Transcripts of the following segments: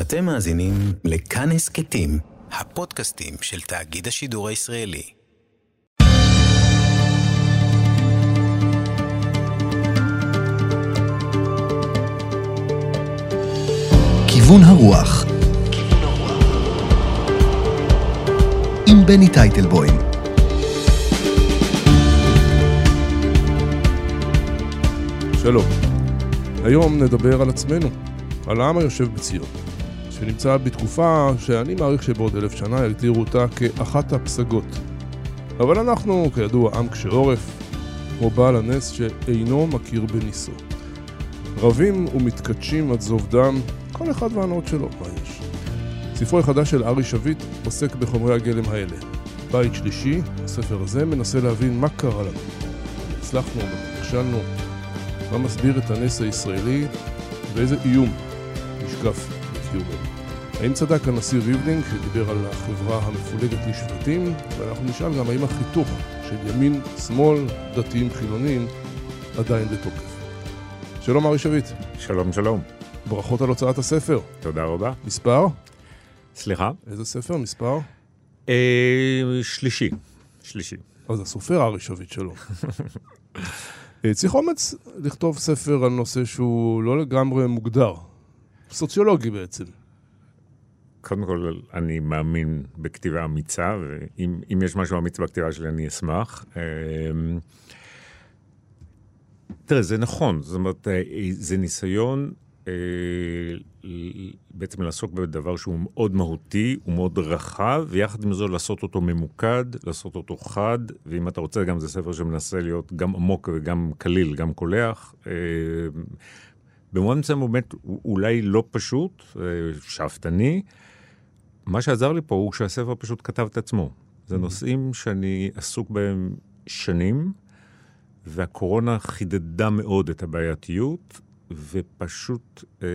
אתם מאזינים לכאן הסכתים, הפודקאסטים של תאגיד השידור הישראלי. כיוון הרוח עם בני טייטלבוים שלום. היום נדבר על עצמנו, על העם היושב בציון, שנמצא בתקופה שאני מעריך שבעוד אלף שנה יגדירו אותה כאחת הפסגות. אבל אנחנו, כידוע, עם קשה עורף, כמו בעל הנס שאינו מכיר בניסו. רבים ומתכתשים עד זוב דם, כל אחד והנאות שלו, מה יש? ספרו החדש של ארי שביט עוסק בחומרי הגלם האלה. בית שלישי, הספר הזה מנסה להבין מה קרה לנו. הצלחנו, נכשלנו, מה מסביר את הנס הישראלי ואיזה איום נשקף לקיומנו. האם צדק הנשיא ריבלינג שדיבר על החברה המפולגת לשבטים, ואנחנו נשאל גם האם החיתוך של ימין, שמאל, דתיים, חילונים, עדיין בתוקף. שלום ארי שביט. שלום, שלום. ברכות על הוצאת הספר. תודה רבה. מספר? סליחה? איזה ספר? מספר? אה, שלישי. שלישי. אז הסופר ארי שביט שלו. אה, צריך אומץ לכתוב ספר על נושא שהוא לא לגמרי מוגדר. סוציולוגי בעצם. קודם כל, אני מאמין בכתיבה אמיצה, ואם יש משהו אמיץ בכתיבה שלי, אני אשמח. אה, תראה, זה נכון, זאת אומרת, אה, זה ניסיון אה, בעצם לעסוק בדבר שהוא מאוד מהותי, הוא מאוד רחב, ויחד עם זאת לעשות אותו ממוקד, לעשות אותו חד, ואם אתה רוצה, גם זה ספר שמנסה להיות גם עמוק וגם קליל, גם קולח. אה, במובן מסוים הוא באמת אולי לא פשוט, שאפתני. מה שעזר לי פה הוא שהספר פשוט כתב את עצמו. זה mm-hmm. נושאים שאני עסוק בהם שנים, והקורונה חידדה מאוד את הבעייתיות, ופשוט אה,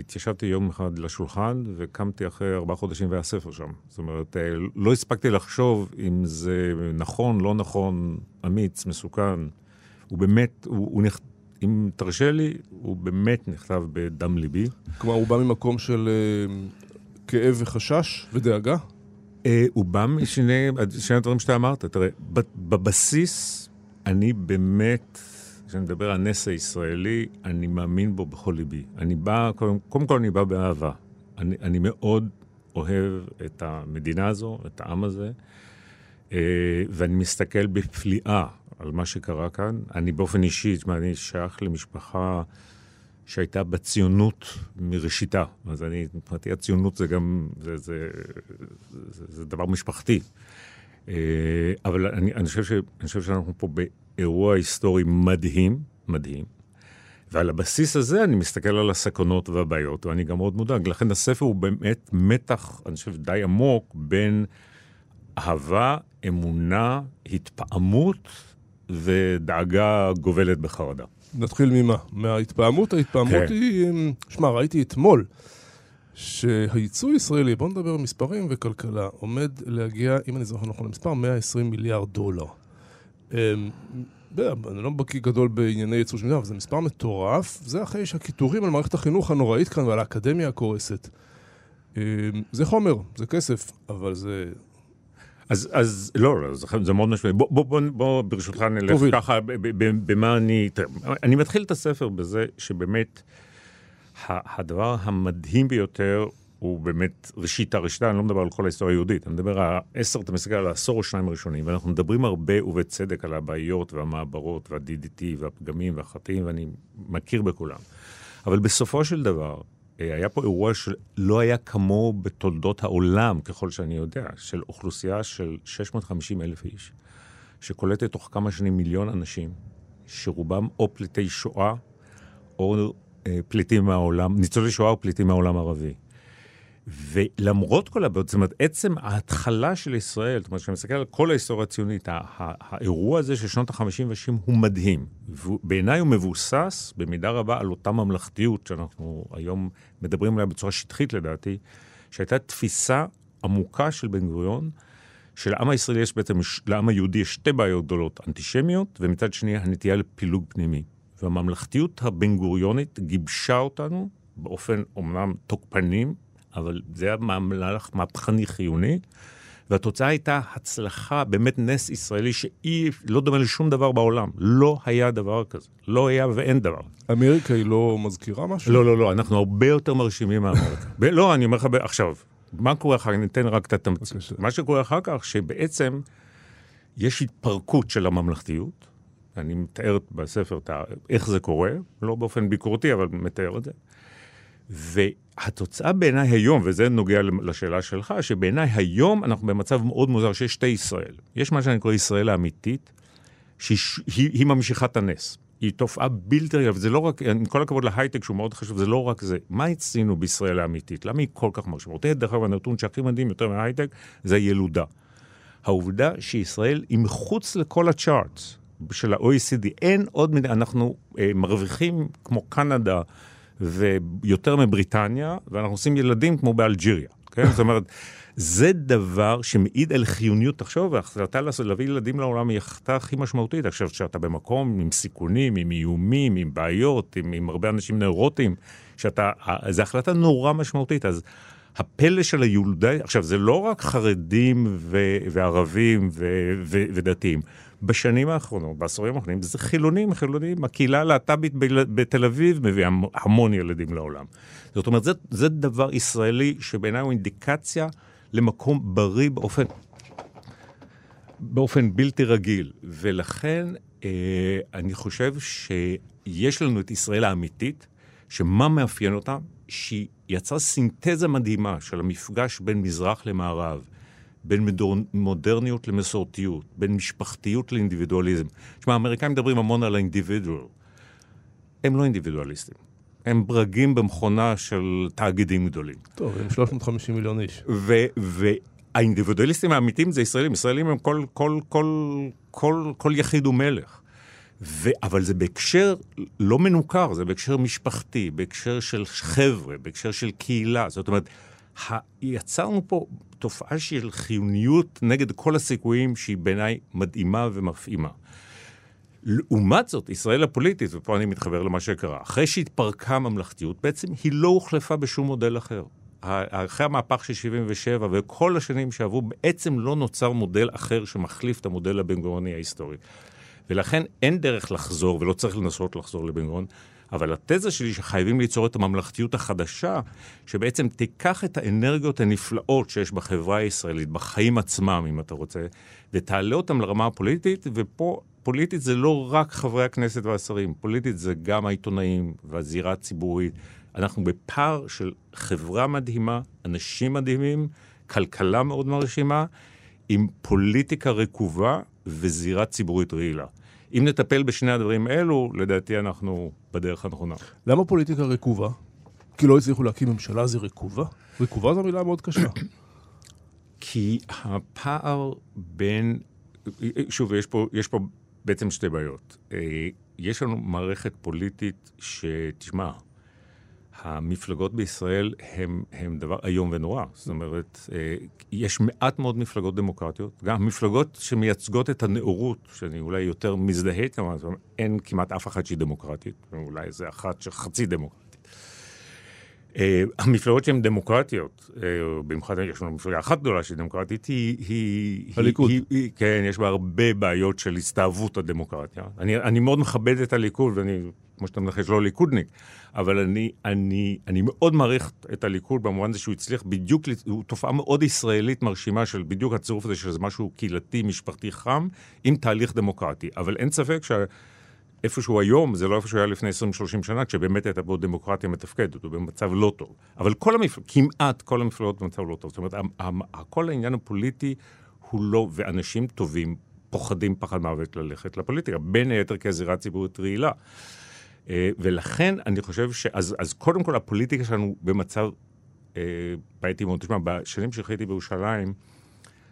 התיישבתי יום אחד לשולחן וקמתי אחרי ארבעה חודשים והספר שם. זאת אומרת, אה, לא הספקתי לחשוב אם זה נכון, לא נכון, אמיץ, מסוכן. הוא באמת, הוא, הוא נכ... אם תרשה לי, הוא באמת נכתב בדם ליבי. כלומר, הוא בא ממקום של אה, כאב וחשש ודאגה? אה, הוא בא משני הדברים שאתה אמרת. תראה, בבסיס אני באמת... כשאני מדבר על הנס הישראלי, אני מאמין בו בכל ליבי. אני בא, קודם, קודם כל אני בא באהבה. אני, אני מאוד אוהב את המדינה הזו, את העם הזה, אה, ואני מסתכל בפליאה על מה שקרה כאן. אני באופן אישי, תשמע, אני שייך למשפחה שהייתה בציונות מראשיתה. אז אני, מבחינתי הציונות זה גם, זה, זה, זה, זה דבר משפחתי. אה, אבל אני, אני, חושב ש, אני חושב שאנחנו פה באירוע היסטורי מדהים, מדהים. ועל הבסיס הזה אני מסתכל על הסכנות והבעיות, ואני גם מאוד מודאג. לכן הספר הוא באמת מתח, אני חושב, די עמוק בין אהבה, אמונה, התפעמות ודאגה גובלת בחרדה. נתחיל ממה? מההתפעמות? ההתפעמות כן. היא... שמע, ראיתי אתמול שהייצוא הישראלי, בואו נדבר על מספרים וכלכלה, עומד להגיע, אם אני זוכר נכון, למספר 120 מיליארד דולר. אמ, אני לא בקיא גדול בענייני ייצוא של מדינה, אבל זה מספר מטורף. זה אחרי שהקיטורים על מערכת החינוך הנוראית כאן ועל האקדמיה הקורסת. אמ, זה חומר, זה כסף, אבל זה... אז, אז לא, לא זה, זה מאוד משמעותי. בוא, בוא, בוא, בוא ברשותך נלך תוביל. ככה, במה אני... אני מתחיל את הספר בזה שבאמת... הדבר המדהים ביותר הוא באמת ראשית הראשיתה, אני לא מדבר על כל ההיסטוריה היהודית, אני מדבר על עשר, אתה מסתכל על העשור או שניים הראשונים, ואנחנו מדברים הרבה ובצדק על הבעיות והמעברות וה-DDT והפגמים והחטאים, ואני מכיר בכולם. אבל בסופו של דבר, היה פה אירוע שלא היה כמוהו בתולדות העולם, ככל שאני יודע, של אוכלוסייה של 650 אלף איש, שקולטת תוך כמה שנים מיליון אנשים, שרובם או פליטי שואה, או אה, פליטים מהעולם, ניצולי שואה או פליטים מהעולם הערבי. ולמרות כל הבעיות, זאת אומרת, עצם ההתחלה של ישראל, זאת אומרת, כשאני מסתכל על כל ההיסטוריה הציונית, האירוע הזה של שנות ה-50 וה-60 הוא מדהים. ובעיניי הוא מבוסס במידה רבה על אותה ממלכתיות שאנחנו היום מדברים עליה בצורה שטחית לדעתי, שהייתה תפיסה עמוקה של בן גוריון, שלעם הישראלי יש בעצם, לעם היהודי יש שתי בעיות גדולות, אנטישמיות, ומצד שני הנטייה לפילוג פנימי. והממלכתיות הבן גוריונית גיבשה אותנו באופן אומנם תוקפני אבל זה היה מהלך מהפכני חיוני. והתוצאה הייתה הצלחה, באמת נס ישראלי שאי, לא דומה לשום דבר בעולם. לא היה דבר כזה. לא היה ואין דבר. אמריקה היא לא מזכירה משהו? לא, לא, לא, אנחנו הרבה יותר מרשימים מאמריקה. לא, אני אומר לך עכשיו, מה קורה אחר כך? ניתן רק את התמצית. מה שקורה אחר כך, שבעצם יש התפרקות של הממלכתיות. אני מתאר בספר איך זה קורה, לא באופן ביקורתי, אבל מתאר את זה. והתוצאה בעיניי היום, וזה נוגע לשאלה שלך, שבעיניי היום אנחנו במצב מאוד מוזר שיש שתי ישראל. יש מה שאני קורא ישראל האמיתית, שהיא ממשיכה את הנס. היא תופעה בלתי רגילה, וזה לא רק, עם כל הכבוד להייטק שהוא מאוד חשוב, זה לא רק זה. מה עשינו בישראל האמיתית? למה היא כל כך משמעותית? דרך אגב, הנתון שהכי מדהים יותר מהייטק זה הילודה. העובדה שישראל היא מחוץ לכל הצ'ארטס של ה-OECD, אין עוד מיני, אנחנו אה, מרוויחים כמו קנדה, ויותר מבריטניה, ואנחנו עושים ילדים כמו באלג'יריה, כן? זאת אומרת, זה דבר שמעיד על חיוניות. תחשוב, ההחלטה להביא ילדים לעולם היא החלטה הכי משמעותית. עכשיו, כשאתה במקום עם סיכונים, עם איומים, עם בעיות, עם, עם הרבה אנשים נאורוטיים, שאתה, זו החלטה נורא משמעותית. אז הפלא של היולדה, עכשיו, זה לא רק חרדים ו, וערבים ו, ו, ודתיים. בשנים האחרונות, בעשורים האחרונים, זה חילונים, חילונים. הקהילה הלהט"בית בתל אביב מביאה המון ילדים לעולם. זאת אומרת, זה, זה דבר ישראלי שבעיניי הוא אינדיקציה למקום בריא באופן, באופן בלתי רגיל. ולכן אה, אני חושב שיש לנו את ישראל האמיתית, שמה מאפיין אותה? שהיא יצרה סינתזה מדהימה של המפגש בין מזרח למערב. בין מודרניות למסורתיות, בין משפחתיות לאינדיבידואליזם. תשמע, האמריקאים מדברים המון על האינדיבידואל. הם לא אינדיבידואליסטים. הם ברגים במכונה של תאגידים גדולים. טוב, הם 350 מיליון איש. והאינדיבידואליסטים האמיתיים זה ישראלים. ישראלים הם כל, כל, כל, כל, כל יחיד ומלך. ו... אבל זה בהקשר לא מנוכר, זה בהקשר משפחתי, בהקשר של חבר'ה, בהקשר של קהילה. זאת אומרת, יצרנו פה תופעה של חיוניות נגד כל הסיכויים שהיא בעיניי מדהימה ומפעימה. לעומת זאת, ישראל הפוליטית, ופה אני מתחבר למה שקרה, אחרי שהתפרקה הממלכתיות, בעצם היא לא הוחלפה בשום מודל אחר. אחרי המהפך של 77' וכל השנים שעברו, בעצם לא נוצר מודל אחר שמחליף את המודל הבן-גוריוני ההיסטורי. ולכן אין דרך לחזור, ולא צריך לנסות לחזור לבן-גוריון. אבל התזה שלי שחייבים ליצור את הממלכתיות החדשה, שבעצם תיקח את האנרגיות הנפלאות שיש בחברה הישראלית, בחיים עצמם, אם אתה רוצה, ותעלה אותם לרמה הפוליטית, ופה פוליטית זה לא רק חברי הכנסת והשרים, פוליטית זה גם העיתונאים והזירה הציבורית. אנחנו בפער של חברה מדהימה, אנשים מדהימים, כלכלה מאוד מרשימה, עם פוליטיקה רקובה וזירה ציבורית רעילה. אם נטפל בשני הדברים האלו, לדעתי אנחנו בדרך הנכונה. למה פוליטיקה רקובה? כי לא הצליחו להקים ממשלה זה רקובה? רקובה זו מילה מאוד קשה. כי הפער בין... שוב, יש פה, יש פה בעצם שתי בעיות. אה, יש לנו מערכת פוליטית שתשמע, המפלגות בישראל הן דבר איום ונורא. זאת אומרת, אה, יש מעט מאוד מפלגות דמוקרטיות, גם מפלגות שמייצגות את הנאורות, שאני אולי יותר מזדהה איתן, אין כמעט אף אחת שהיא דמוקרטית, אולי איזה אחת שחצי דמוקרטית. אה, המפלגות שהן דמוקרטיות, אה, במיוחד יש לנו מפלגה אחת גדולה שהיא דמוקרטית, היא... היא הליכוד. היא, היא, כן, יש בה הרבה בעיות של הסתאבות הדמוקרטיה. אני, אני מאוד מכבד את הליכוד, ואני, כמו שאתה מנחש, לא ליכודניק, אבל אני, אני, אני מאוד מעריך את הליכוד במובן הזה שהוא הצליח בדיוק, הוא תופעה מאוד ישראלית מרשימה של בדיוק הצירוף הזה, שזה משהו קהילתי, משפחתי חם, עם תהליך דמוקרטי. אבל אין ספק שה... איפה היום, זה לא איפה שהוא היה לפני 20-30 שנה, כשבאמת הייתה בו דמוקרטיה מתפקדת, הוא במצב לא טוב. אבל כל המפלגות, כמעט כל המפלגות במצב לא טוב. זאת אומרת, כל העניין הפוליטי הוא לא, ואנשים טובים פוחדים פחד מוות ללכת לפוליטיקה, בין היתר כזירה ציבורית רעילה. אה, ולכן אני חושב ש... אז, אז קודם כל הפוליטיקה שלנו במצב אה, בעייתי מאוד. תשמע, בשנים שחייתי בירושלים,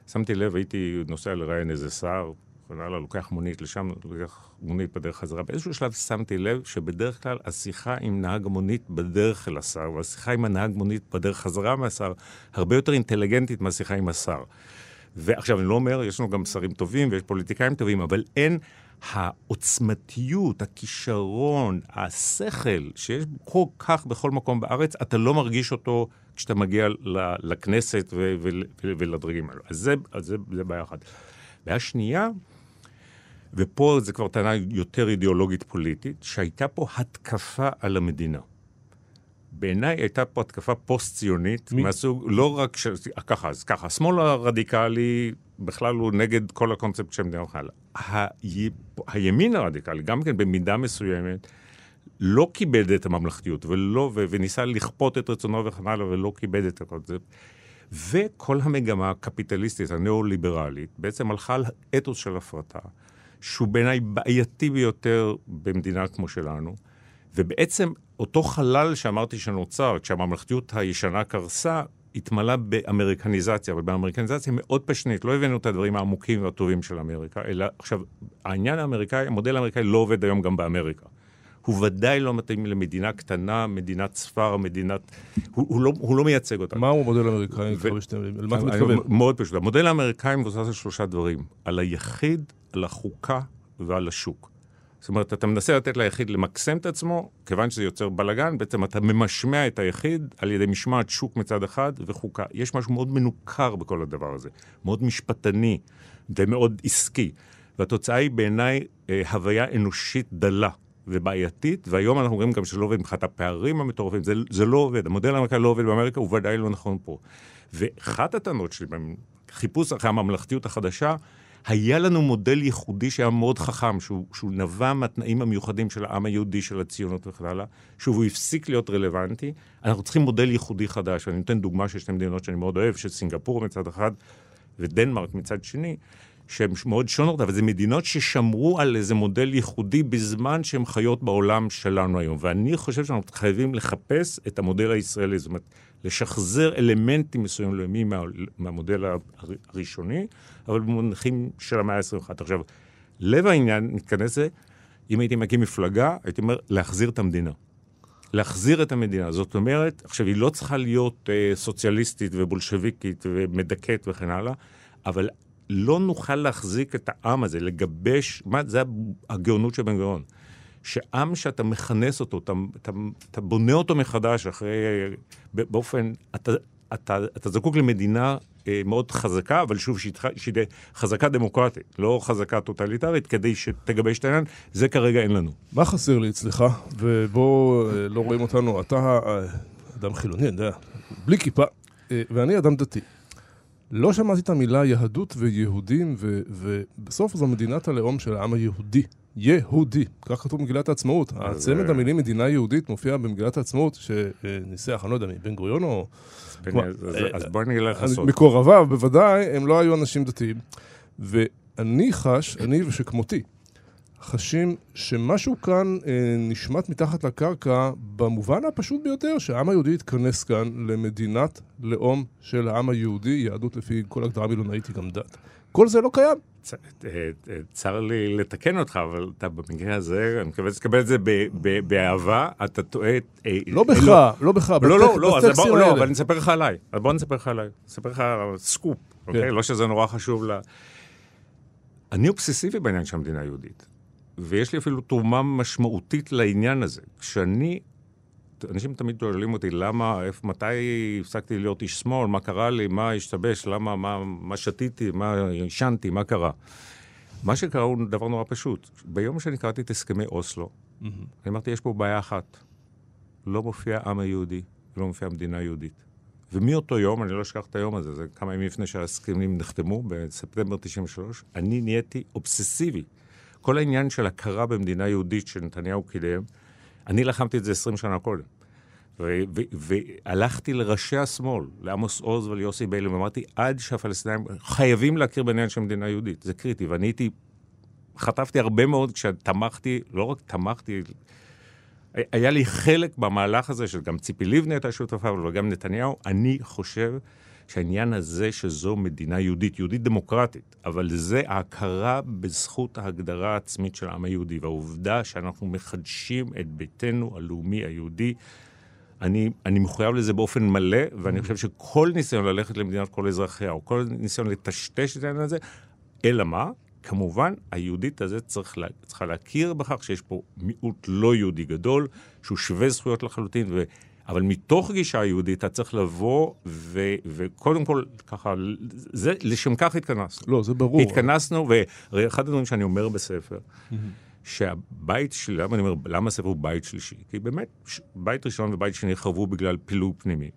שמתי לב, הייתי נוסע לראיין איזה שר, וכן הלאה, לוקח מונית לשם, לוקח מונית בדרך חזרה. באיזשהו שלב שמתי לב שבדרך כלל השיחה עם נהג המונית בדרך אל השר, והשיחה עם הנהג מונית בדרך חזרה מהשר, הרבה יותר אינטליגנטית מהשיחה עם השר. ועכשיו, אני לא אומר, יש לנו גם שרים טובים ויש פוליטיקאים טובים, אבל אין העוצמתיות, הכישרון, השכל, שיש כל כך בכל מקום בארץ, אתה לא מרגיש אותו כשאתה מגיע לכנסת ולדרגים האלו. אז זה, אז זה, זה בעיה אחת. בעיה שנייה, ופה זה כבר טענה יותר אידיאולוגית פוליטית, שהייתה פה התקפה על המדינה. בעיניי הייתה פה התקפה פוסט-ציונית, מהסוג, לא רק ש... ככה, אז ככה, השמאל הרדיקלי בכלל הוא נגד כל הקונספט של מדינה בכלל. הימין הרדיקלי, גם כן במידה מסוימת, לא כיבד את הממלכתיות, ולא, ו, וניסה לכפות את רצונו וכן הלאה, ולא כיבד את הקונספט. וכל המגמה הקפיטליסטית, הניאו-ליברלית, בעצם הלכה על אתוס של הפרטה, שהוא בעיניי בעייתי ביותר במדינה כמו שלנו. ובעצם אותו חלל שאמרתי שנוצר, כשהממלכתיות הישנה קרסה, התמלא באמריקניזציה, ובאמריקניזציה מאוד פשנית, לא הבאנו את הדברים העמוקים והטובים של אמריקה, אלא עכשיו, העניין האמריקאי, המודל האמריקאי לא עובד היום גם באמריקה. הוא ודאי לא מתאים למדינה קטנה, מדינת ספר, מדינת... הוא, הוא, לא, הוא לא מייצג אותה. מהו המודל האמריקאי? ו... למה אתה מתכוון? מאוד פשוט. המודל האמריקאי מבוסס על שלושה דברים. על היחיד, על החוקה ועל השוק. זאת אומרת, אתה מנסה לתת ליחיד למקסם את עצמו, כיוון שזה יוצר בלאגן, בעצם אתה ממשמע את היחיד על ידי משמעת שוק מצד אחד וחוקה. יש משהו מאוד מנוכר בכל הדבר הזה, מאוד משפטני ומאוד עסקי. והתוצאה היא בעיניי אה, הוויה אנושית דלה ובעייתית, והיום אנחנו רואים גם שזה לא עובד מבחינת הפערים המטורפים, זה, זה לא עובד. המודל האמריקאי לא עובד באמריקה, הוא ודאי לא נכון פה. ואחת הטענות שלי, חיפוש אחרי הממלכתיות החדשה, היה לנו מודל ייחודי שהיה מאוד חכם, שהוא, שהוא נבע מהתנאים המיוחדים של העם היהודי, של הציונות וכן הלאה, שוב, הוא הפסיק להיות רלוונטי. אנחנו צריכים מודל ייחודי חדש, ואני נותן דוגמה של שתי מדינות שאני מאוד אוהב, של סינגפור מצד אחד ודנמרק מצד שני, שהן מאוד שונות, אבל זה מדינות ששמרו על איזה מודל ייחודי בזמן שהן חיות בעולם שלנו היום. ואני חושב שאנחנו חייבים לחפש את המודל הישראלי, זאת אומרת, לשחזר אלמנטים מסוימים מה, מהמודל הראשוני, אבל במונחים של המאה ה-21. עכשיו, לב העניין מתכנס זה, אם הייתי מקים מפלגה, הייתי אומר, להחזיר את המדינה. להחזיר את המדינה. זאת אומרת, עכשיו, היא לא צריכה להיות אה, סוציאליסטית ובולשביקית ומדכאת וכן הלאה, אבל לא נוכל להחזיק את העם הזה, לגבש, מה, זה הגאונות של בן גאון. שעם שאתה מכנס אותו, אתה, אתה, אתה בונה אותו מחדש אחרי, באופן, אתה, אתה, אתה זקוק למדינה אה, מאוד חזקה, אבל שוב, שהיא חזקה דמוקרטית, לא חזקה טוטליטרית, כדי שתגבש את העניין, זה כרגע אין לנו. מה חסר לי אצלך? ובוא, אה, לא רואים אותנו, אתה אה, אדם חילוני, אני יודע, בלי כיפה, ואני אדם דתי. לא שמעתי את המילה יהדות ויהודים, ובסוף זו מדינת הלאום של העם היהודי. יהודי, כך כתוב במגילת העצמאות. הצמד המילים מדינה יהודית מופיע במגילת העצמאות, שניסח, אני לא יודע, מבן גוריון או... אז בואי נלך לעשות. מקורביו, בוודאי, הם לא היו אנשים דתיים. ואני חש, אני ושכמותי, חשים שמשהו כאן אה, נשמט מתחת לקרקע במובן הפשוט ביותר, שהעם היהודי התכנס כאן למדינת לאום של העם היהודי, יהדות לפי כל הגדרה מילונאית היא גם דת. כל זה לא קיים. אה, אה, צר לי לתקן אותך, אבל אתה במקרה הזה, אני מקווה שתקבל את זה באהבה, אתה טועה... אה, לא בך, לא, לא בך, לא, לא, לא, לא, אבל אני אספר לך עליי. אז בוא נספר לך עליי. אספר לך סקופ, אוקיי? כן. לא שזה נורא חשוב ל... אני אובססיבי בעניין של המדינה היהודית, ויש לי אפילו תרומה משמעותית לעניין הזה. כשאני אנשים תמיד שואלים אותי, למה, איפה, מתי הפסקתי להיות איש שמאל, מה קרה לי, מה השתבש, למה, מה, מה שתיתי, מה עישנתי, מה קרה. מה שקרה הוא דבר נורא פשוט. ביום שאני קראתי את הסכמי אוסלו, mm-hmm. אני אמרתי, יש פה בעיה אחת. לא מופיע העם היהודי, ולא מופיע המדינה היהודית. ומאותו יום, אני לא אשכח את היום הזה, זה כמה ימים לפני שההסכמים נחתמו, בספטמבר 93, אני נהייתי אובססיבי. כל העניין של הכרה במדינה יהודית שנתניהו קידם, אני לחמתי את זה 20 שנה קודם. והלכתי לראשי השמאל, לעמוס עוז וליוסי ביילם, ואמרתי, עד שהפלסטינים חייבים להכיר בעניין של מדינה יהודית, זה קריטי. ואני הייתי, חטפתי הרבה מאוד כשתמכתי, לא רק תמכתי, היה לי חלק במהלך הזה, שגם ציפי לבני הייתה שותפה, אבל גם נתניהו, אני חושב שהעניין הזה שזו מדינה יהודית, יהודית דמוקרטית, אבל זה ההכרה בזכות ההגדרה העצמית של העם היהודי, והעובדה שאנחנו מחדשים את ביתנו הלאומי היהודי. אני, אני מחויב לזה באופן מלא, ואני חושב שכל ניסיון ללכת למדינת כל אזרחיה, או כל ניסיון לטשטש את העניין הזה, אלא מה? כמובן, היהודית הזה צריך לה, צריכה להכיר בכך שיש פה מיעוט לא יהודי גדול, שהוא שווה זכויות לחלוטין, אבל מתוך גישה יהודית אתה צריך לבוא ו, וקודם כל, ככה, זה, לשם כך התכנסנו. לא, זה ברור. התכנסנו, והרי אחד הדברים שאני אומר בספר, שהבית שלי, למה אני אומר, למה הספר הוא בית שלישי? כי באמת, בית ראשון ובית שני חרבו בגלל פילוג פנימי.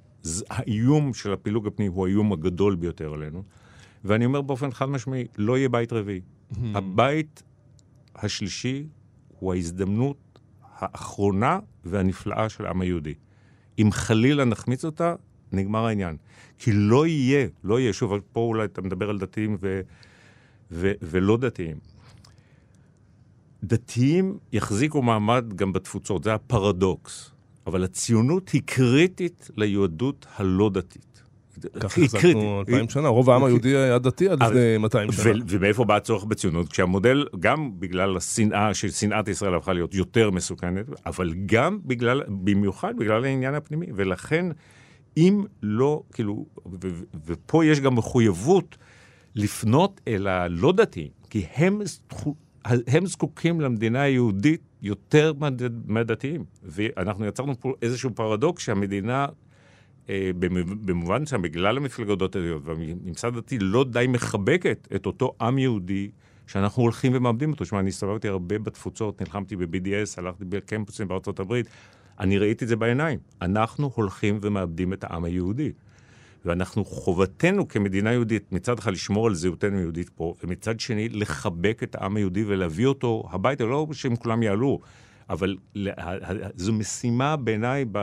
האיום של הפילוג הפנימי הוא האיום הגדול ביותר עלינו. ואני אומר באופן חד משמעי, לא יהיה בית רביעי. הבית השלישי הוא ההזדמנות האחרונה והנפלאה של העם היהודי. אם חלילה נחמיץ אותה, נגמר העניין. כי לא יהיה, לא יהיה, שוב, פה אולי אתה מדבר על דתיים ו, ו, ולא דתיים. דתיים יחזיקו מעמד גם בתפוצות, זה הפרדוקס. אבל הציונות היא קריטית ליהדות הלא דתית. ככה החזקנו אלפיים שנה, רוב העם היהודי היה דתי עד לפני 200 שנה. ומאיפה בא הצורך בציונות? כשהמודל, גם בגלל השנאה, ששנאת ישראל הפכה להיות יותר מסוכנת, אבל גם בגלל, במיוחד בגלל העניין הפנימי. ולכן, אם לא, כאילו, ופה יש גם מחויבות לפנות אל הלא דתיים, כי הם, הם זקוקים למדינה היהודית יותר מהדתיים. ואנחנו יצרנו פה איזשהו פרדוקס שהמדינה, במובן שם, בגלל המפלגות הדתיות והממסד הדתי, לא די מחבקת את אותו עם יהודי שאנחנו הולכים ומאבדים אותו. תשמע, אני הסתובבתי הרבה בתפוצות, נלחמתי ב-BDS, הלכתי בקמפוסים בארצות הברית, אני ראיתי את זה בעיניים. אנחנו הולכים ומאבדים את העם היהודי. ואנחנו, חובתנו כמדינה יהודית, מצד אחד לשמור על זהותנו היהודית פה, ומצד שני לחבק את העם היהודי ולהביא אותו הביתה, לא שהם כולם יעלו, אבל זו משימה בעיניי, ב,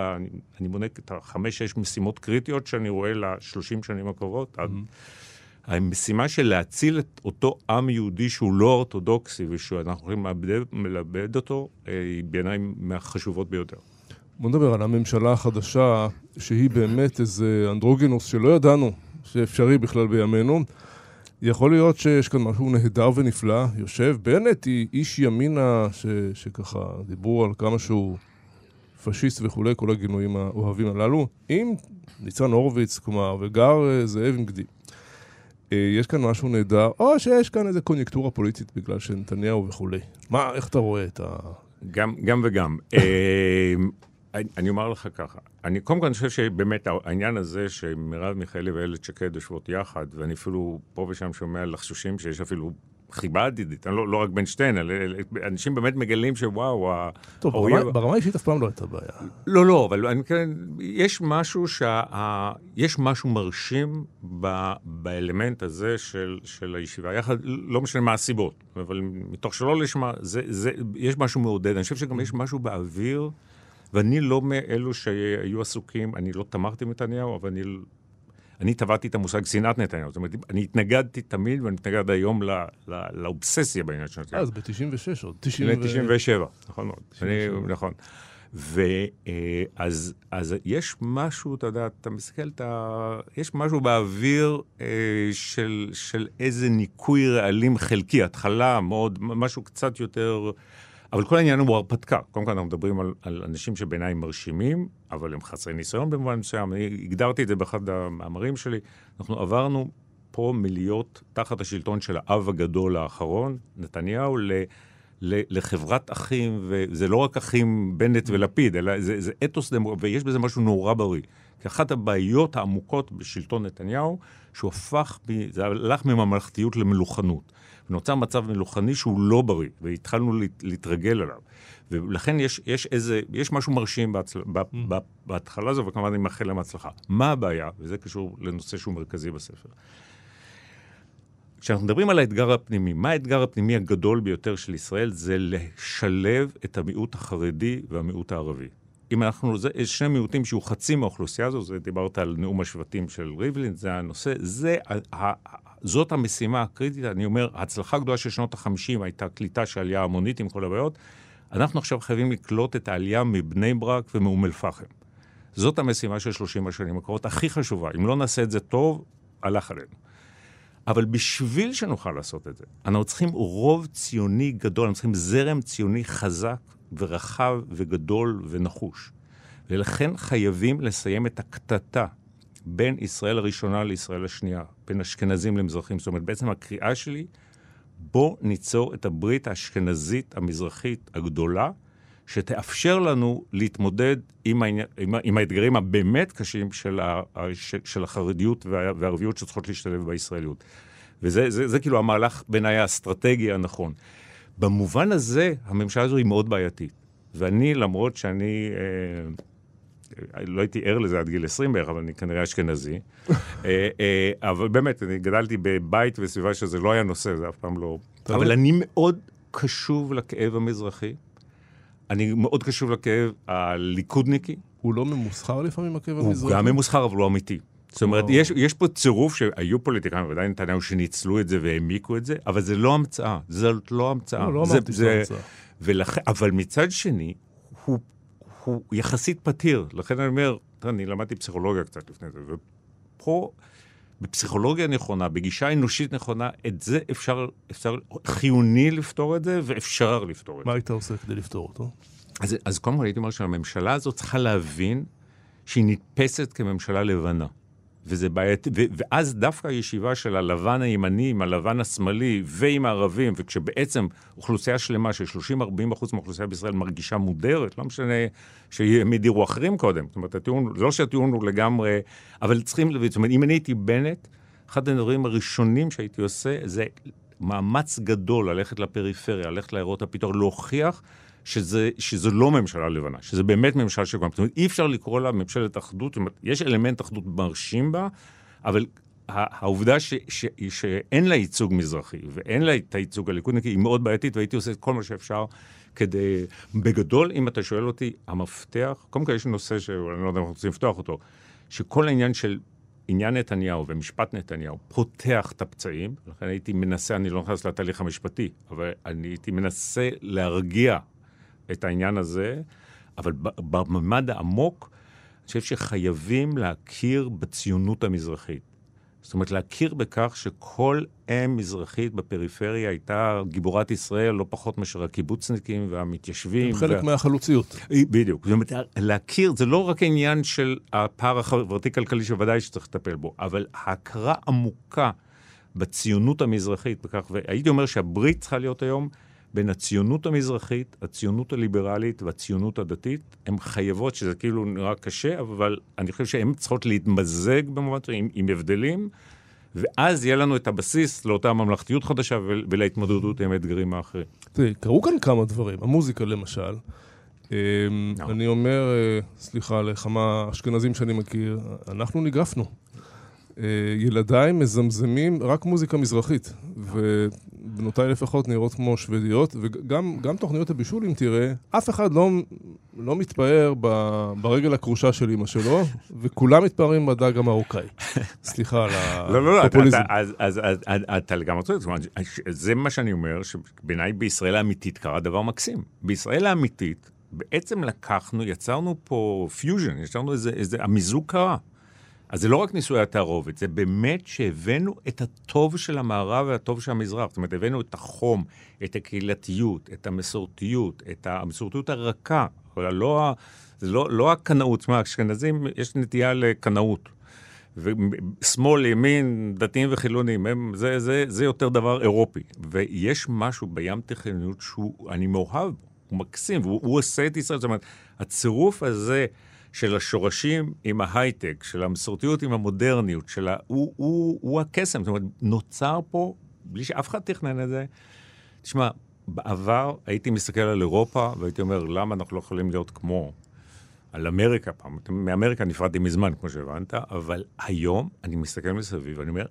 אני מונה את החמש-שש משימות קריטיות שאני רואה לשלושים שנים הקרובות. Mm-hmm. המשימה של להציל את אותו עם יהודי שהוא לא אורתודוקסי ושאנחנו יכולים לאבד אותו, אה, היא בעיניי מהחשובות ביותר. בוא נדבר על הממשלה החדשה, שהיא באמת איזה אנדרוגינוס שלא ידענו שאפשרי בכלל בימינו. יכול להיות שיש כאן משהו נהדר ונפלא. יושב בנט, היא איש ימינה ש, שככה דיברו על כמה שהוא פשיסט וכולי, כל הגינויים האוהבים הללו, עם ניצן הורוביץ, כלומר, וגר אה, זאב עם גדי. אה, יש כאן משהו נהדר, או שיש כאן איזה קוניונקטורה פוליטית בגלל שנתניהו וכולי. מה, איך אתה רואה את ה... גם, גם וגם. אני, אומר לך ככה, אני קודם כל אני חושב שבאמת העניין הזה שמרב מיכאלי ואיילת שקד יושבות יחד, ואני אפילו פה ושם שומע לחשושים שיש אפילו חיבה עתידית, לא, לא רק בין שתיהן, אנשים באמת מגלים שוואו, טוב, האויב... ברמה, ברמה אישית אף פעם לא הייתה בעיה. לא, לא, אבל אני, כן, יש משהו שה... יש משהו מרשים ב, באלמנט הזה של, של הישיבה, יחד, לא משנה מה הסיבות, אבל מתוך שלא לשמה, זה, זה, יש משהו מעודד. אני חושב שגם יש משהו באוויר. ואני לא מאלו שהיו עסוקים, אני לא תמכתי בנתניהו, אבל אני, אני טבעתי את המושג שנאת נתניהו. זאת אומרת, אני התנגדתי תמיד, ואני מתנגד היום לא, לא, לאובססיה בעניין של נתניהו. אז ב-96 עוד. ב-97, נכון מאוד. אני, נכון. ואז אה, אז יש משהו, אתה יודע, אתה מסתכל, אתה, יש משהו באוויר אה, של, של איזה ניקוי רעלים חלקי, התחלה מאוד, משהו קצת יותר... אבל כל העניין הוא הרפתקה. קודם כל אנחנו מדברים על, על אנשים שבעיניי מרשימים, אבל הם חסרי ניסיון במובן מסוים. אני הגדרתי את זה באחד המאמרים שלי. אנחנו עברנו פה מלהיות תחת השלטון של האב הגדול האחרון, נתניהו, ל... לחברת אחים, וזה לא רק אחים בנט ולפיד, אלא זה, זה אתוס דמוקרטי, ויש בזה משהו נורא בריא. כי אחת הבעיות העמוקות בשלטון נתניהו, שהוא הפך, זה הלך מממלכתיות למלוכנות. ונוצר מצב מלוכני שהוא לא בריא, והתחלנו להתרגל אליו. ולכן יש, יש איזה, יש משהו מרשים בהצל, mm. בהתחלה הזו, וכמובן אני מאחל להם הצלחה. מה הבעיה? וזה קשור לנושא שהוא מרכזי בספר. כשאנחנו מדברים על האתגר הפנימי, מה האתגר הפנימי הגדול ביותר של ישראל? זה לשלב את המיעוט החרדי והמיעוט הערבי. אם אנחנו, זה שני מיעוטים שהוא חצי מהאוכלוסייה הזו, זה דיברת על נאום השבטים של ריבלין, זה הנושא, זה, ה, ה, זאת המשימה הקריטית. אני אומר, ההצלחה הגדולה של שנות ה-50 הייתה קליטה של עלייה המונית עם כל הבעיות. אנחנו עכשיו חייבים לקלוט את העלייה מבני ברק ומאום אל-פחם. זאת המשימה של 30 השנים הקרובות, הכי חשובה. אם לא נעשה את זה טוב, הלך עלינו. אבל בשביל שנוכל לעשות את זה, אנחנו צריכים רוב ציוני גדול, אנחנו צריכים זרם ציוני חזק ורחב וגדול ונחוש. ולכן חייבים לסיים את הקטטה בין ישראל הראשונה לישראל השנייה, בין אשכנזים למזרחים. זאת אומרת, בעצם הקריאה שלי, בוא ניצור את הברית האשכנזית המזרחית הגדולה, שתאפשר לנו להתמודד עם, העניין, עם, עם האתגרים הבאמת קשים של, ה, של, החרדיות וה, והערביות שצריכות להשתלב בישראליות. וזה זה, זה כאילו המהלך בעיניי האסטרטגי הנכון. במובן הזה, הממשלה הזו היא מאוד בעייתית. ואני, למרות שאני... אה, לא הייתי ער לזה עד גיל 20 בערך, אבל אני כנראה אשכנזי. אה, אה, אבל באמת, אני גדלתי בבית וסביבה שזה לא היה נושא, זה אף פעם לא... אבל אני מאוד קשוב לכאב המזרחי. אני מאוד קשוב לכאב הליכודניקי. הוא לא ממוסחר לפעמים, הכאב המזרחי? הוא גם ממוסחר, אבל הוא אמיתי. זאת אומרת, יש, יש פה צירוף שהיו פוליטיקאים, ודאי נתניהו, שניצלו את זה והעמיקו את זה, אבל זה לא המצאה. זאת לא המצאה. לא, לא אמרתי שזו המצאה. ולכ... אבל מצד שני, הוא, הוא יחסית פתיר. לכן אני אומר, אני למדתי פסיכולוגיה קצת לפני זה, ופה, בפסיכולוגיה נכונה, בגישה אנושית נכונה, את זה אפשר, אפשר, חיוני לפתור את זה, ואפשר לפתור את מה זה. היית עושה כדי לפתור אותו? אז, אז קודם כל הייתי אומר שהממשלה הזאת צריכה להבין שהיא נתפסת כממשלה לבנה. וזה בעייתי, ואז דווקא הישיבה של הלבן הימני עם הלבן השמאלי ועם הערבים, וכשבעצם אוכלוסייה שלמה של 30-40 אחוז מהאוכלוסייה בישראל מרגישה מודרת, לא משנה שהם הדירו אחרים קודם, זאת אומרת, הטיעון, לא שהטיעון הוא לגמרי, אבל צריכים, זאת אומרת, אם אני הייתי בנט, אחד הדברים הראשונים שהייתי עושה זה מאמץ גדול ללכת לפריפריה, ללכת לעיירות הפיתוח, להוכיח שזה, שזה לא ממשלה לבנה, שזה באמת ממשלה של כולם. זאת אומרת, אי אפשר לקרוא לה ממשלת אחדות, יש אלמנט אחדות מרשים בה, אבל העובדה ש, ש, שאין לה ייצוג מזרחי ואין לה את הייצוג הליכודניקי היא מאוד בעייתית, והייתי עושה את כל מה שאפשר כדי... בגדול, אם אתה שואל אותי, המפתח, קודם כל יש נושא שאני לא יודע אם אנחנו רוצים לפתוח אותו, שכל העניין של עניין נתניהו ומשפט נתניהו פותח את הפצעים, לכן הייתי מנסה, אני לא נכנס לתהליך המשפטי, אבל אני הייתי מנסה להרגיע את העניין הזה, אבל בממד העמוק, אני חושב שחייבים להכיר בציונות המזרחית. זאת אומרת, להכיר בכך שכל אם מזרחית בפריפריה הייתה גיבורת ישראל, לא פחות מאשר הקיבוצניקים והמתיישבים. הם חלק וה... מהחלוציות. בדיוק. זאת אומרת, להכיר, זה לא רק העניין של הפער החברתי-כלכלי שוודאי שצריך לטפל בו, אבל ההכרה עמוקה בציונות המזרחית, בכך, והייתי אומר שהברית צריכה להיות היום בין הציונות המזרחית, הציונות הליברלית והציונות הדתית, הן חייבות, שזה כאילו נראה קשה, אבל אני חושב שהן צריכות להתמזג במובן עם, עם הבדלים, ואז יהיה לנו את הבסיס לאותה ממלכתיות חדשה ולהתמודדות עם האתגרים האחרים. תראי, קרו כאן כמה דברים. המוזיקה למשל. אני אומר, סליחה, לכמה אשכנזים שאני מכיר, אנחנו ניגפנו. ילדיי מזמזמים רק מוזיקה מזרחית, ובנותיי לפחות נראות כמו שוודיות, וגם תוכניות הבישול, אם תראה, אף אחד לא, לא מתפאר ב, ברגל הכרושה של אמא שלו, וכולם מתפארים בדג המרוקאי. סליחה על הפופוליזם. לא, לא, אז, אז, אז, אז אתה לגמרי צודק, זה מה שאני אומר, שבעיניי בישראל האמיתית קרה דבר מקסים. בישראל האמיתית, בעצם לקחנו, יצרנו פה פיוז'ן, יצרנו איזה, איזה, המיזוג קרה. אז זה לא רק נישואי התערובת, זה באמת שהבאנו את הטוב של המערב והטוב של המזרח. זאת אומרת, הבאנו את החום, את הקהילתיות, את המסורתיות, את המסורתיות הרכה, לא, לא, לא הקנאות. זאת אומרת, אשכנזים, יש נטייה לקנאות. ושמאל, ימין, דתיים וחילונים, הם, זה, זה, זה יותר דבר אירופי. ויש משהו בים תכניות שהוא, אני מאוהב הוא מקסים, והוא עושה את ישראל. זאת אומרת, הצירוף הזה... של השורשים עם ההייטק, של המסורתיות עם המודרניות, של ה... הוא, הוא, הוא הקסם. זאת אומרת, נוצר פה, בלי שאף אחד תכנן את זה. תשמע, בעבר הייתי מסתכל על אירופה והייתי אומר, למה אנחנו לא יכולים להיות כמו... על אמריקה פעם, מאמריקה נפרדתי מזמן, כמו שהבנת, אבל היום אני מסתכל מסביב ואני אומר,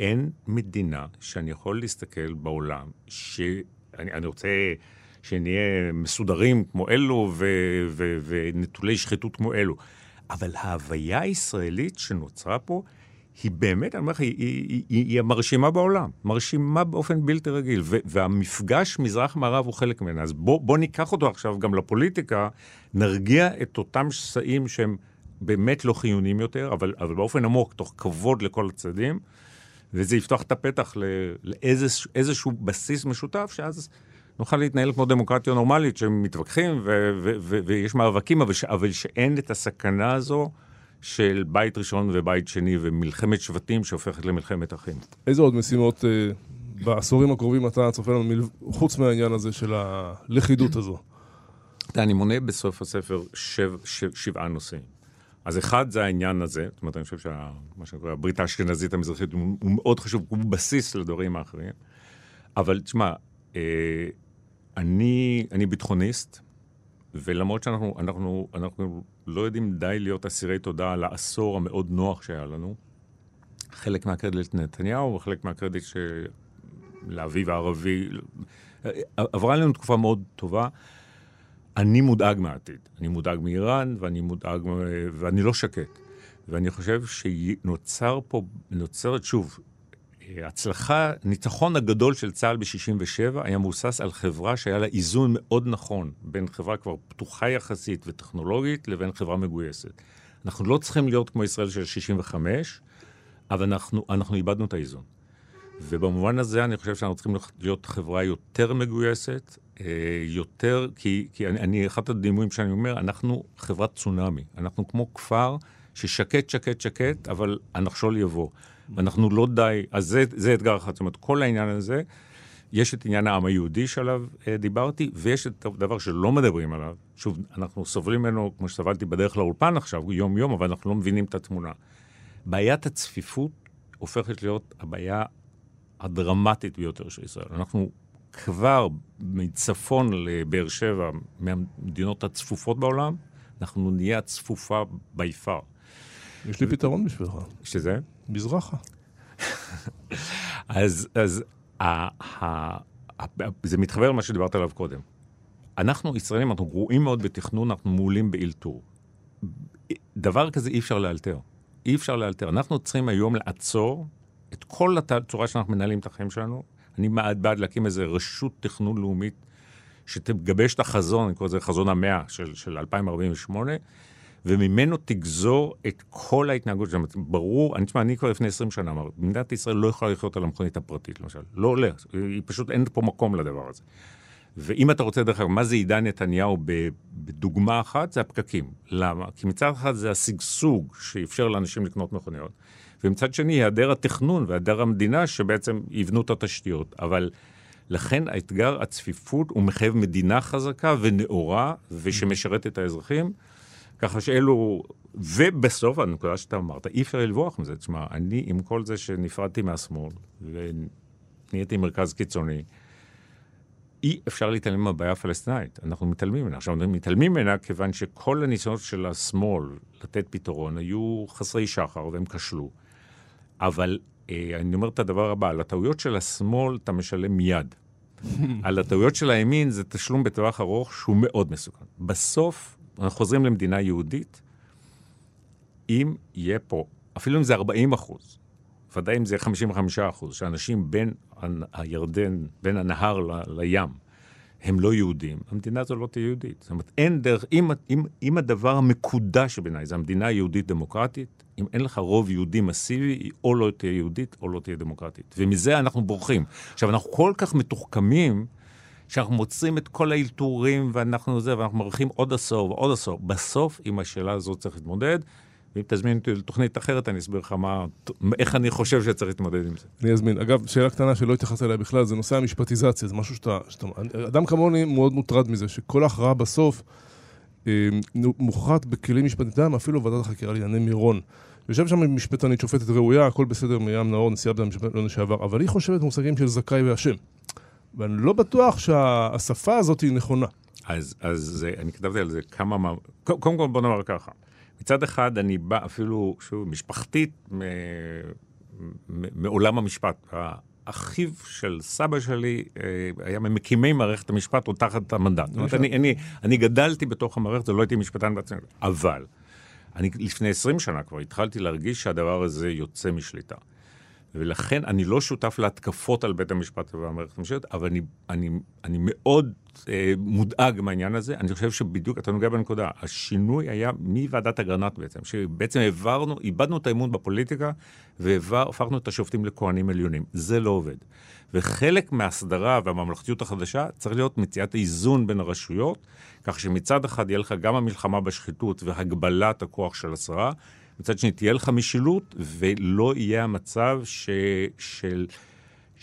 אין מדינה שאני יכול להסתכל בעולם, שאני רוצה שנהיה מסודרים כמו אלו ו- ו- ונטולי שחיתות כמו אלו. אבל ההוויה הישראלית שנוצרה פה, היא באמת, אני אומר לך, היא, היא, היא, היא המרשימה בעולם. מרשימה באופן בלתי רגיל. ו- והמפגש מזרח-מערב הוא חלק ממנה. אז בוא, בוא ניקח אותו עכשיו גם לפוליטיקה, נרגיע את אותם שסעים שהם באמת לא חיוניים יותר, אבל, אבל באופן עמוק, תוך כבוד לכל הצדדים, וזה יפתח את הפתח לאיזשהו בסיס משותף, שאז... נוכל להתנהל כמו דמוקרטיה נורמלית, שמתווכחים ויש מאבקים, אבל, ש- אבל שאין את הסכנה הזו של בית ראשון ובית שני ומלחמת שבטים שהופכת למלחמת אחים. איזה עוד משימות אה, בעשורים הקרובים אתה צופה לנו, חוץ מהעניין הזה של הלכידות הזו? אני מונה בסוף הספר שבע, שבע, שבעה נושאים. אז אחד זה העניין הזה, זאת אומרת, אני חושב שמה שקורה, הברית האשכנזית המזרחית הוא מאוד חשוב, הוא בסיס לדברים האחרים. אבל תשמע, אה, אני, אני ביטחוניסט, ולמרות שאנחנו אנחנו, אנחנו לא יודעים די להיות אסירי תודה על העשור המאוד נוח שהיה לנו, חלק מהקרדיט לנתניהו וחלק מהקרדיט של לאביב הערבי, עברה לנו תקופה מאוד טובה. אני מודאג מהעתיד. אני מודאג מאיראן, ואני מודאג, ואני לא שקט. ואני חושב שנוצר פה, נוצרת שוב, הצלחה, ניצחון הגדול של צה"ל ב-67' היה מבוסס על חברה שהיה לה איזון מאוד נכון בין חברה כבר פתוחה יחסית וטכנולוגית לבין חברה מגויסת. אנחנו לא צריכים להיות כמו ישראל של 65, אבל אנחנו, אנחנו איבדנו את האיזון. ובמובן הזה אני חושב שאנחנו צריכים להיות חברה יותר מגויסת, אה, יותר, כי, כי אני, אני, אחד הדימויים שאני אומר, אנחנו חברת צונאמי. אנחנו כמו כפר ששקט, שקט, שקט, אבל הנחשול יבוא. ואנחנו לא די, אז זה, זה אתגר אחד. זאת אומרת, כל העניין הזה, יש את עניין העם היהודי שעליו אה, דיברתי, ויש את הדבר שלא מדברים עליו. שוב, אנחנו סובלים ממנו, כמו שסבלתי בדרך לאולפן עכשיו, יום-יום, אבל אנחנו לא מבינים את התמונה. בעיית הצפיפות הופכת להיות הבעיה הדרמטית ביותר של ישראל. אנחנו כבר מצפון לבאר שבע, מהמדינות הצפופות בעולם, אנחנו נהיה הצפופה בי פאר. יש לי פתרון בשבילך. שזה? מזרחה. אז, אז ה, ה, ה, זה מתחבר למה שדיברת עליו קודם. אנחנו ישראלים, אנחנו גרועים מאוד בתכנון, אנחנו מעולים באלתור. דבר כזה אי אפשר לאלתר. אי אפשר לאלתר. אנחנו צריכים היום לעצור את כל הצורה שאנחנו מנהלים את החיים שלנו. אני בעד, בעד להקים איזה רשות תכנון לאומית שתגבש את החזון, אני קורא לזה חזון המאה של, של 2048, וממנו תגזור את כל ההתנהגות שלנו. ברור, אני תשמע, אני כבר לפני 20 שנה אמר, מדינת ישראל לא יכולה לחיות על המכונית הפרטית, למשל. לא הולך, היא פשוט, אין פה מקום לדבר הזה. ואם אתה רוצה, דרך אגב, מה זה עידן נתניהו בדוגמה אחת? זה הפקקים. למה? כי מצד אחד זה השגשוג שאפשר לאנשים לקנות מכוניות, ומצד שני, היעדר התכנון והיעדר המדינה שבעצם יבנו את התשתיות. אבל לכן האתגר, הצפיפות, הוא מחייב מדינה חזקה ונאורה ושמשרת את האזרחים. ככה שאלו, ובסוף, הנקודה שאתה אמרת, אי אפשר לברוח מזה. תשמע, אני, עם כל זה שנפרדתי מהשמאל ונהייתי מרכז קיצוני, אי אפשר להתעלם מהבעיה הפלסטינאית. אנחנו מתעלמים ממנה. עכשיו, אנחנו מתעלמים ממנה כיוון שכל הניסיונות של השמאל לתת פתרון היו חסרי שחר והם כשלו. אבל אה, אני אומר את הדבר הבא, על הטעויות של השמאל אתה משלם מיד. על הטעויות של הימין זה תשלום בטווח ארוך שהוא מאוד מסוכן. בסוף אנחנו חוזרים למדינה יהודית, אם יהיה פה, אפילו אם זה 40 אחוז, ודאי אם זה 55 אחוז, שאנשים בין הירדן, בין הנהר ל, לים, הם לא יהודים, המדינה הזו לא תהיה יהודית. זאת אומרת, אין דרך, אם, אם, אם הדבר המקודש בעיניי זה המדינה היהודית דמוקרטית, אם אין לך רוב יהודי מסיבי, היא או לא תהיה יהודית או לא תהיה דמוקרטית. ומזה אנחנו בורחים. עכשיו, אנחנו כל כך מתוחכמים, שאנחנו מוצאים את כל האלתורים ואנחנו זה, ואנחנו מרחיבים עוד עשור ועוד עשור. בסוף, עם השאלה הזאת צריך להתמודד. ואם תזמין אותי לתוכנית אחרת, אני אסביר לך מה, איך אני חושב שצריך להתמודד עם זה. אני אזמין. אגב, שאלה קטנה שלא התייחסת אליה בכלל, זה נושא המשפטיזציה, זה משהו שאתה... שאתה אדם כמוני מאוד מוטרד מזה, שכל הכרעה בסוף אה, מוכרעת בכלים משפטיים, אפילו ועדת החקירה לענייני מירון. יושב שם משפטנית שופטת ראויה, הכל בסדר, מרים נאור, נשיאה בית המשפט לשעבר, אבל היא חושבת במושגים של זכאי ואשם. ואני לא בטוח שהשפה הזאת היא נכונה. אז, אז אני כתבתי על זה כמה... קודם כל בוא נאמר ככה. מצד אחד אני בא אפילו, שוב, משפחתית מ... מעולם המשפט. אחיו של סבא שלי אה, היה ממקימי מערכת המשפט עוד תחת המנדט. זאת אומרת, אני, אני, אני גדלתי בתוך המערכת, לא הייתי משפטן בעצמי. אבל, אני לפני 20 שנה כבר התחלתי להרגיש שהדבר הזה יוצא משליטה. ולכן אני לא שותף להתקפות על בית המשפט והמערכת המשפטית, אבל אני, אני, אני מאוד אה, מודאג מהעניין הזה. אני חושב שבדיוק, אתה נוגע בנקודה, השינוי היה מוועדת אגרנט בעצם, שבעצם העברנו, איבדנו את האמון בפוליטיקה, והפכנו את השופטים לכהנים עליונים. זה לא עובד. וחלק מההסדרה והממלכתיות החדשה צריך להיות מציאת איזון בין הרשויות, כך שמצד אחד יהיה לך גם המלחמה בשחיתות והגבלת הכוח של השרה, מצד שני, תהיה לך משילות, ולא יהיה המצב ש... של...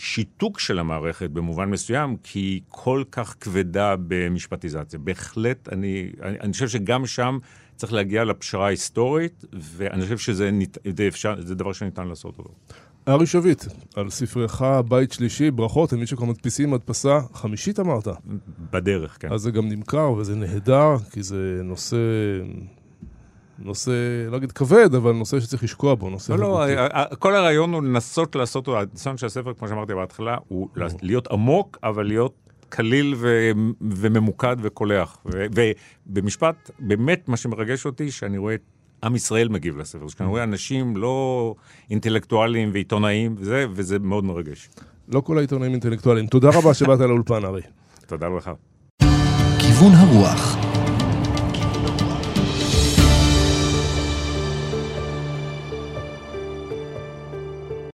שיתוק של המערכת במובן מסוים, כי היא כל כך כבדה במשפטיזציה. בהחלט, אני, אני, אני חושב שגם שם צריך להגיע לפשרה ההיסטורית, ואני חושב שזה נת, זה אפשר, זה דבר שניתן לעשות אותו. ארי שביט, על ספרך בית שלישי, ברכות למי שכבר מדפיסים הדפסה חמישית אמרת. בדרך, כן. אז זה גם נמכר וזה נהדר, כי זה נושא נושא, לא אגיד כבד, אבל נושא שצריך לשקוע בו, נושא... לא, לא, כל הרעיון הוא לנסות לעשות, הניסיון של הספר, כמו שאמרתי בהתחלה, הוא להיות עמוק, אבל להיות קליל ו- וממוקד וקולח. ו- ובמשפט, באמת מה שמרגש אותי, שאני רואה את עם ישראל מגיב לספר, שאני רואה אנשים לא אינטלקטואלים ועיתונאים, וזה, וזה מאוד מרגש. לא כל העיתונאים אינטלקטואלים. תודה רבה שבאת לאולפן, ארי. תודה לך. כיוון הרוח